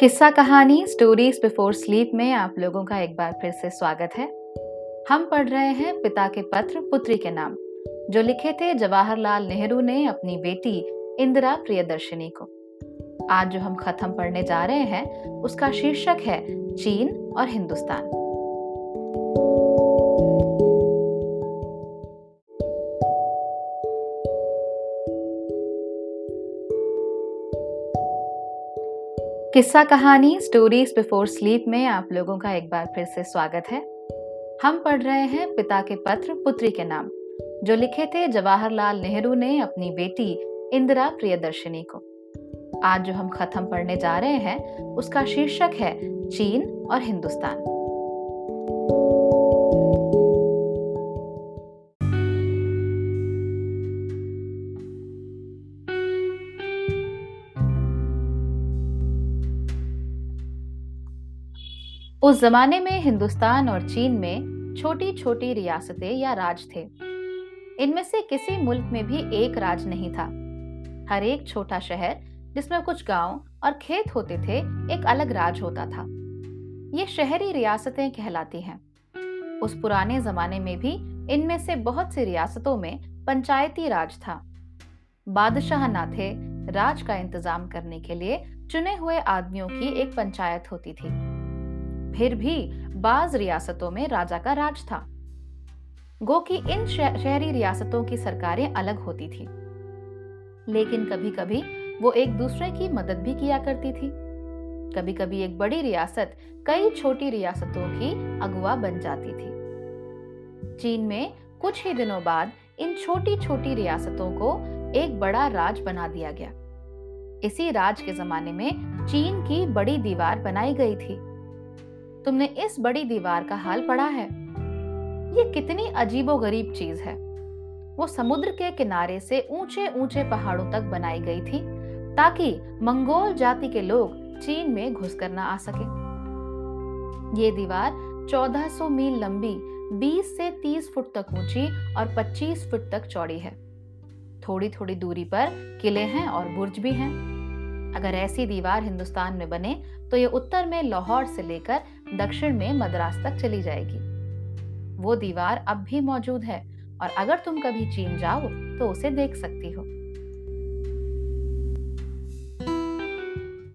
किस्सा कहानी stories before sleep में आप लोगों का एक बार फिर से स्वागत है। हम पढ़ रहे हैं पिता के पत्र, पुत्री के नाम, जो लिखे थे जवाहरलाल नेहरू ने अपनी बेटी इंदिरा प्रियदर्शिनी को। आज जो हम खत्म पढ़ने जा रहे हैं, उसका शीर्षक है चीन और हिंदुस्तान। किस्सा कहानी स्टोरीज बिफोर स्लीप में आप लोगों का एक बार फिर से स्वागत है। हम पढ़ रहे हैं पिता के पत्र, पुत्री के नाम, जो लिखे थे जवाहरलाल नेहरू ने अपनी बेटी इंदिरा प्रियदर्शिनी को। आज जो हम खत्म पढ़ने जा रहे हैं, उसका शीर्षक है चीन और हिंदुस्तान। उस जमाने में हिंदुस्तान और चीन में छोटी छोटी रियासतें या राज थे। इनमें से किसी मुल्क में भी एक राज नहीं था। हर एक छोटा शहर, जिसमें कुछ गाँव और खेत होते थे, एक अलग राज होता था। ये शहरी रियासतें कहलाती हैं। उस पुराने जमाने में भी इनमें से बहुत सी रियासतों में पंचायती राज था। बादशाह ना थे, राज का इंतज़ाम करने के लिए चुने हुए आदमियों की एक पंचायत होती थी। फिर भी बाज रियासतों में राजा का राज था। गो की इन शहरी रियासतों की सरकारें अलग होती थी। लेकिन कभी कभी वो एक दूसरे की मदद भी किया करती थी। कभी कभी एक बड़ी रियासत कई छोटी रियासतों की अगुआ बन जाती थी। चीन में कुछ ही दिनों बाद इन छोटी छोटी रियासतों को एक बड़ा राज बना दिया गया। इसी राज के जमाने में चीन की बड़ी दीवार बनाई गई थी। तुमने इस बड़ी दीवार का हाल पढ़ा है। ये कितनी अजीबो गरीब चीज़ है। वो समुद्र के किनारे से ऊँचे ऊँचे पहाड़ों तक बनाई गई थी, ताकि मंगोल जाति के लोग चीन में घुस कर ना आ सके। ये दीवार 1400 मील लंबी 20 से 30 फुट तक ऊँची और 25 फुट तक चौड़ी है। थोड़ी थोड़ी दूरी पर किले हैं और बुर्ज भी हैं। अगर ऐसी दीवार हिंदुस्तान में बने तो ये उत्तर में लाहौर से लेकर दक्षिण में मद्रास तक चली जाएगी। वो दीवार अब भी मौजूद है और अगर तुम कभी चीन जाओ तो उसे देख सकती हो।